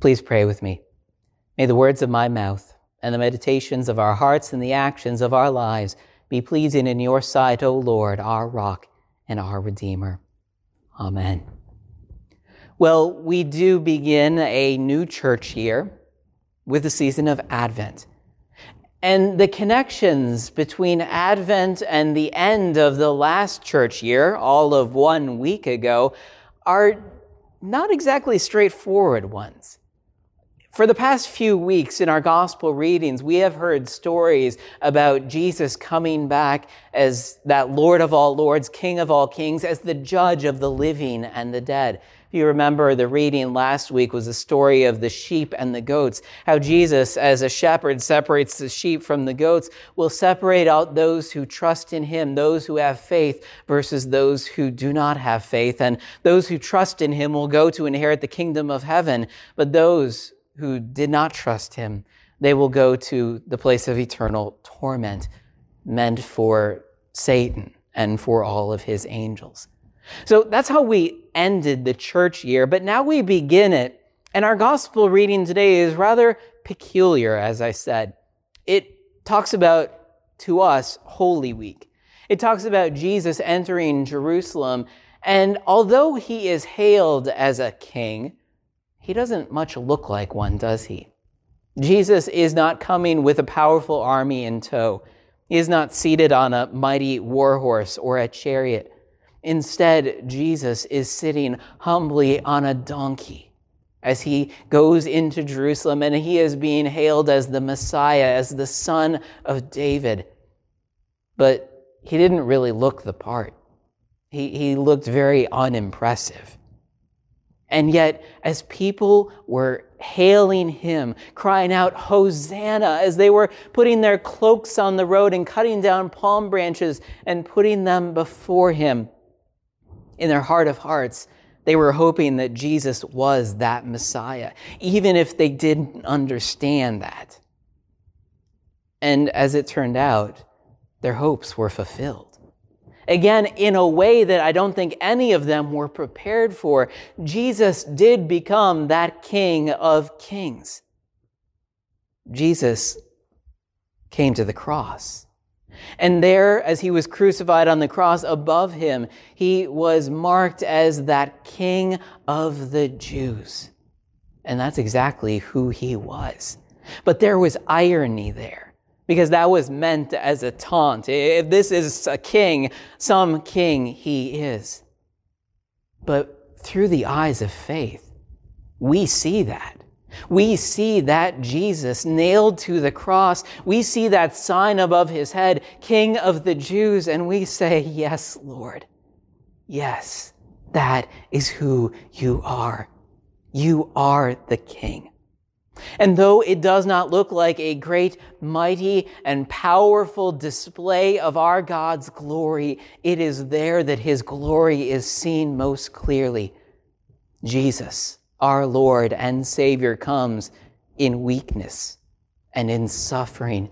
Please pray with me. May the words of my mouth and the meditations of our hearts and the actions of our lives be pleasing in your sight, O Lord, our rock and our Redeemer. Amen. Well, we do begin a new church year with the season of Advent. And the connections between Advent and the end of the last church year, all of one week ago, are not exactly straightforward ones. For the past few weeks in our gospel readings, we have heard stories about Jesus coming back as that Lord of all lords, King of all kings, as the judge of the living and the dead. If you remember, the reading last week was the story of the sheep and the goats. How Jesus, as a shepherd, separates the sheep from the goats, will separate out those who trust in him, those who have faith, versus those who do not have faith. And those who trust in him will go to inherit the kingdom of heaven. But those who did not trust him, they will go to the place of eternal torment meant for Satan and for all of his angels. So that's how we ended the church year, but now we begin it. And our gospel reading today is rather peculiar, as I said. It talks about, to us, Holy Week. It talks about Jesus entering Jerusalem. And although he is hailed as a king, he doesn't much look like one, does he? Jesus is not coming with a powerful army in tow. He is not seated on a mighty war horse or a chariot. Instead, Jesus is sitting humbly on a donkey as he goes into Jerusalem and he is being hailed as the Messiah, as the son of David. But he didn't really look the part. He, he looked very unimpressive. And yet, as people were hailing him, crying out, Hosanna, as they were putting their cloaks on the road and cutting down palm branches and putting them before him, in their heart of hearts, they were hoping that Jesus was that Messiah, even if they didn't understand that. And as it turned out, their hopes were fulfilled. Again, in a way that I don't think any of them were prepared for, Jesus did become that King of Kings. Jesus came to the cross. And there, as he was crucified on the cross above him, he was marked as that King of the Jews. And that's exactly who he was. But there was irony there because that was meant as a taunt. If this is a king, some king he is. But through the eyes of faith, we see that. We see that Jesus nailed to the cross. We see that sign above his head, King of the Jews, and we say, Yes, Lord. Yes, that is who you are. You are the King. And though it does not look like a great, mighty, and powerful display of our God's glory, it is there that his glory is seen most clearly. Jesus, our Lord and Savior, comes in weakness and in suffering.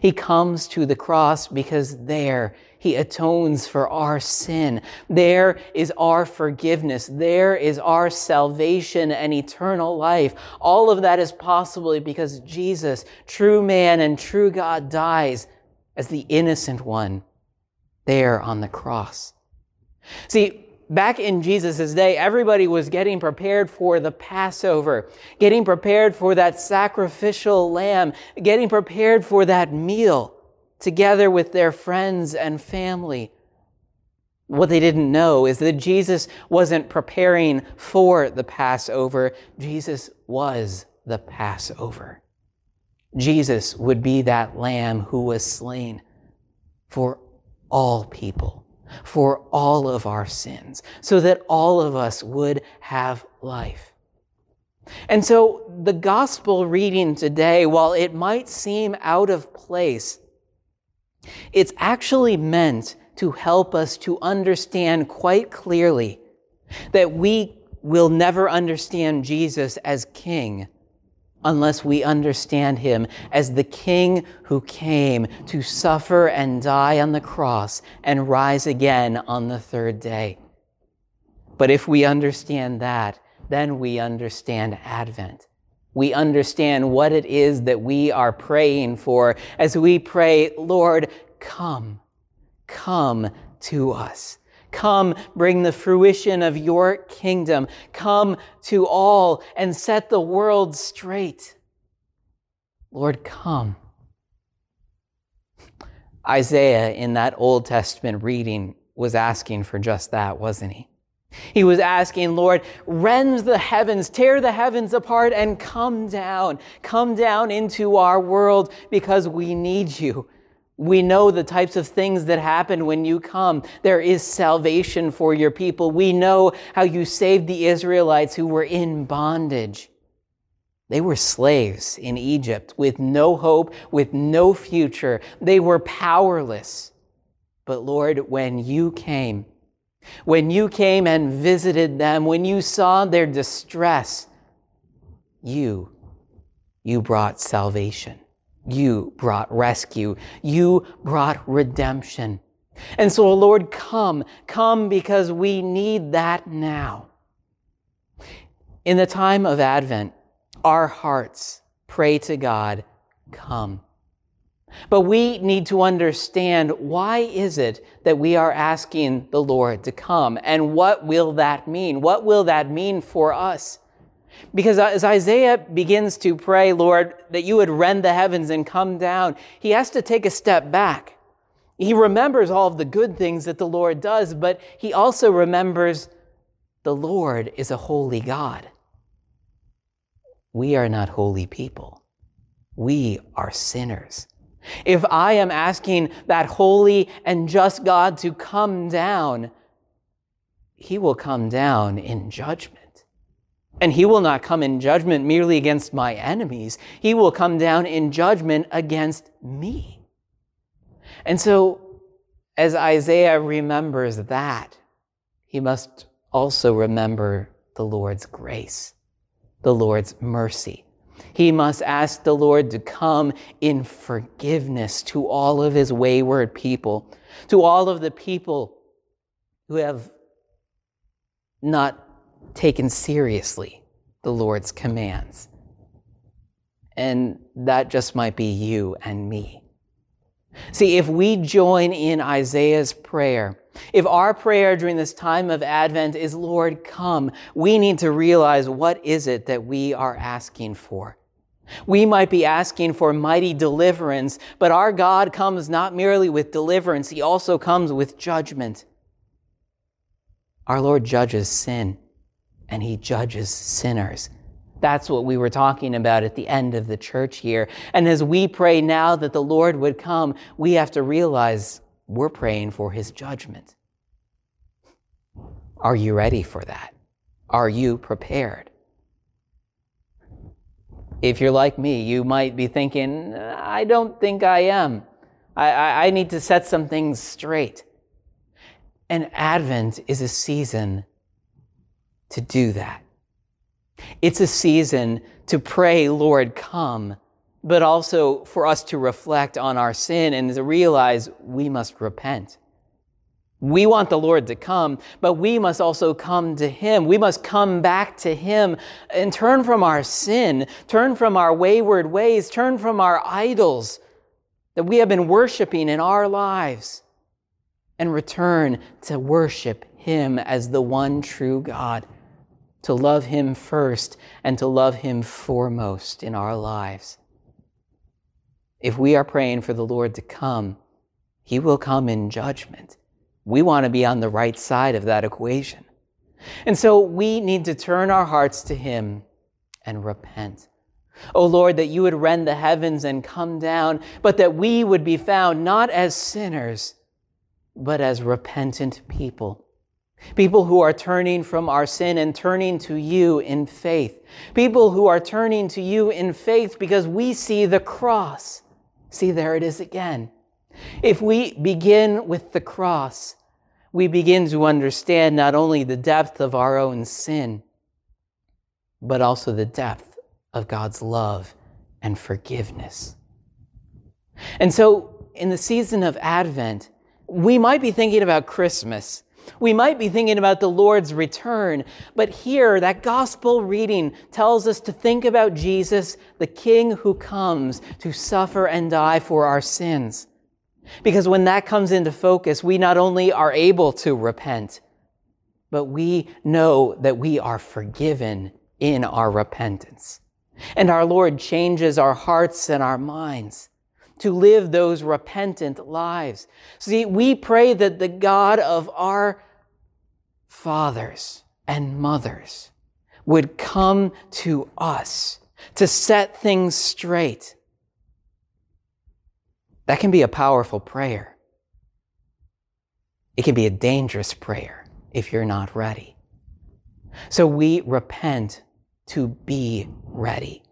He comes to the cross because there he atones for our sin. There is our forgiveness. There is our salvation and eternal life. All of that is possible because Jesus, true man and true God, dies as the innocent one there on the cross. See, back in Jesus' day, everybody was getting prepared for the Passover, getting prepared for that sacrificial lamb, getting prepared for that meal together with their friends and family. What they didn't know is that Jesus wasn't preparing for the Passover. Jesus was the Passover. Jesus would be that lamb who was slain for all people, for all of our sins, so that all of us would have life. And so the gospel reading today, while it might seem out of place, it's actually meant to help us to understand quite clearly that we will never understand Jesus as king unless we understand him as the king who came to suffer and die on the cross and rise again on the third day. But if we understand that, then we understand Advent. We understand what it is that we are praying for as we pray, Lord, come, come to us. Come, bring the fruition of your kingdom. Come to all and set the world straight. Lord, come. Isaiah in that Old Testament reading was asking for just that, wasn't he? He was asking, Lord, rend the heavens, tear the heavens apart, and come down. Come down into our world because we need you. We know the types of things that happen when you come. There is salvation for your people. We know how you saved the Israelites who were in bondage. They were slaves in Egypt with no hope, with no future. They were powerless. But Lord, when you came, when you came and visited them, when you saw their distress, you, you brought salvation. You brought rescue. You brought redemption. And so, Lord, come, come because we need that now. In the time of Advent, our hearts pray to God, come. But we need to understand why is it that we are asking the Lord to come and what will that mean? What will that mean for us? Because as Isaiah begins to pray, Lord, that you would rend the heavens and come down, he has to take a step back. He remembers all of the good things that the Lord does, but he also remembers the Lord is a holy God. We are not holy people. We are sinners. If I am asking that holy and just God to come down, he will come down in judgment. And he will not come in judgment merely against my enemies. He will come down in judgment against me. And so, as Isaiah remembers that, he must also remember the Lord's grace, the Lord's mercy, he must ask the Lord to come in forgiveness to all of his wayward people, to all of the people who have not taken seriously the Lord's commands. And that just might be you and me. See, if we join in Isaiah's prayer, if our prayer during this time of Advent is, Lord, come, we need to realize what is it that we are asking for. We might be asking for mighty deliverance, but our God comes not merely with deliverance, He also comes with judgment. Our Lord judges sin, and He judges sinners. That's what we were talking about at the end of the church year. And as we pray now that the Lord would come, we have to realize we're praying for His judgment. Are you ready for that? Are you prepared? If you're like me, you might be thinking, I don't think I am. I, I, I need to set some things straight. And Advent is a season to do that. It's a season to pray, Lord, come, but also for us to reflect on our sin and to realize we must repent. We want the Lord to come, but we must also come to Him. We must come back to Him and turn from our sin, turn from our wayward ways, turn from our idols that we have been worshiping in our lives, and return to worship Him as the one true God, to love Him first and to love Him foremost in our lives. If we are praying for the Lord to come, He will come in judgment. We want to be on the right side of that equation. And so we need to turn our hearts to Him and repent. O oh Lord, that you would rend the heavens and come down, but that we would be found not as sinners, but as repentant people. People who are turning from our sin and turning to you in faith. People who are turning to you in faith because we see the cross. See, there it is again. If we begin with the cross, we begin to understand not only the depth of our own sin, but also the depth of God's love and forgiveness. And so, in the season of Advent, we might be thinking about Christmas We might be thinking about the Lord's return, but here, that gospel reading tells us to think about Jesus, the King who comes to suffer and die for our sins. Because when that comes into focus, we not only are able to repent, but we know that we are forgiven in our repentance. And our Lord changes our hearts and our minds to live those repentant lives. See, we pray that the God of our fathers and mothers would come to us to set things straight. That can be a powerful prayer. It can be a dangerous prayer if you're not ready. So we repent to be ready.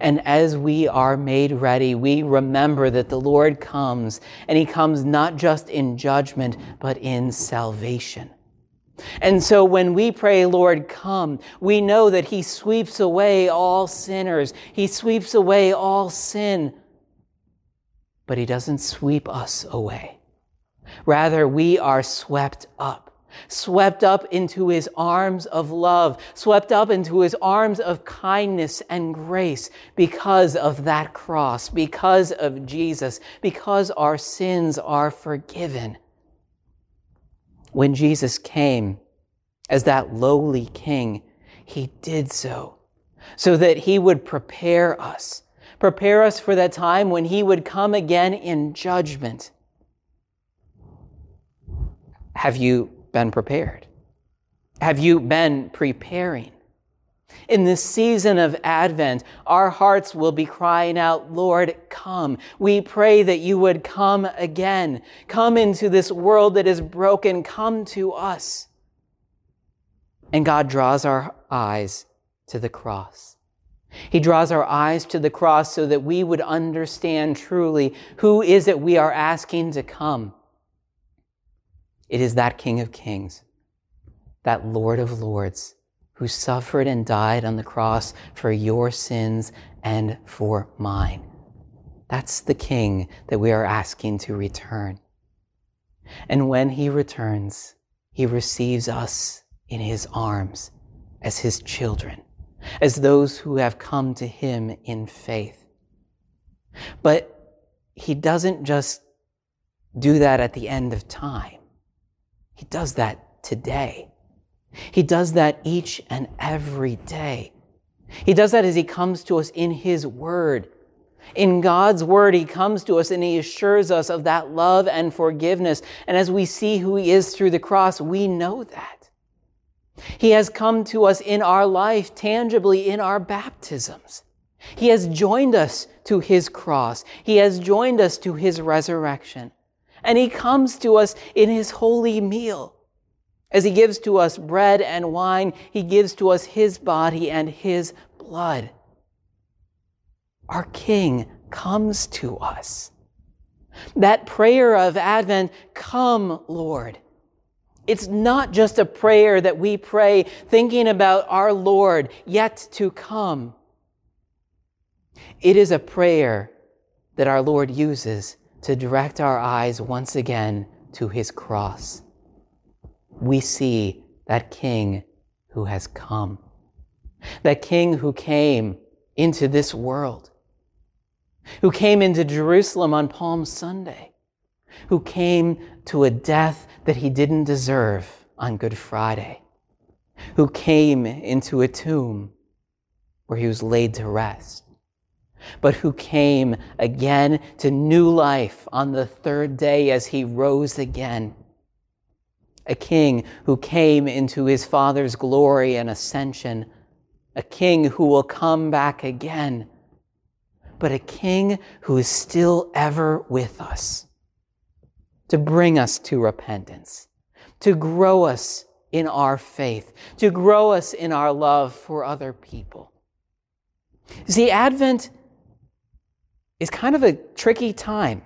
And as we are made ready, we remember that the Lord comes, and He comes not just in judgment, but in salvation. And so when we pray, Lord, come, we know that He sweeps away all sinners. He sweeps away all sin. But He doesn't sweep us away. Rather, we are swept up swept up into his arms of love, swept up into his arms of kindness and grace because of that cross, because of Jesus, because our sins are forgiven. When Jesus came as that lowly king, he did so so that he would prepare us, prepare us for that time when he would come again in judgment. Have you been prepared? Have you been preparing? In this season of Advent, our hearts will be crying out, Lord, come. We pray that you would come again. Come into this world that is broken. Come to us. And God draws our eyes to the cross. He draws our eyes to the cross so that we would understand truly who is it we are asking to come. It is that King of Kings, that Lord of Lords, who suffered and died on the cross for your sins and for mine. That's the King that we are asking to return. And when he returns, he receives us in his arms as his children, as those who have come to him in faith. But he doesn't just do that at the end of time. He does that today. He does that each and every day. He does that as He comes to us in His Word. In God's Word, He comes to us and He assures us of that love and forgiveness. And as we see who He is through the cross, we know that. He has come to us in our life, tangibly in our baptisms. He has joined us to His cross. He has joined us to His resurrection and he comes to us in his holy meal. As he gives to us bread and wine, he gives to us his body and his blood. Our King comes to us. That prayer of Advent, come, Lord. It's not just a prayer that we pray thinking about our Lord yet to come. It is a prayer that our Lord uses to direct our eyes once again to his cross. We see that King who has come, that King who came into this world, who came into Jerusalem on Palm Sunday, who came to a death that he didn't deserve on Good Friday, who came into a tomb where he was laid to rest but who came again to new life on the third day as he rose again. A king who came into his Father's glory and ascension. A king who will come back again. But a king who is still ever with us to bring us to repentance, to grow us in our faith, to grow us in our love for other people. See, Advent is kind of a tricky time.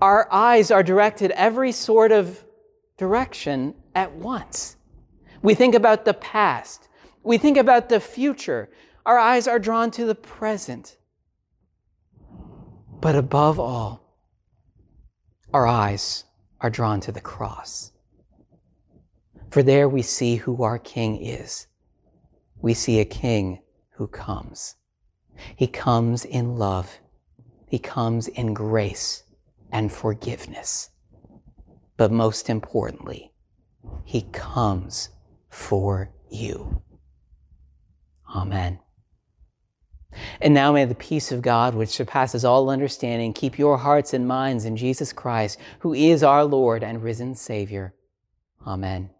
Our eyes are directed every sort of direction at once. We think about the past, we think about the future. Our eyes are drawn to the present. But above all, our eyes are drawn to the cross. For there we see who our King is. We see a King who comes. He comes in love. He comes in grace and forgiveness. But most importantly, He comes for you. Amen. And now may the peace of God, which surpasses all understanding, keep your hearts and minds in Jesus Christ, who is our Lord and risen Savior. Amen.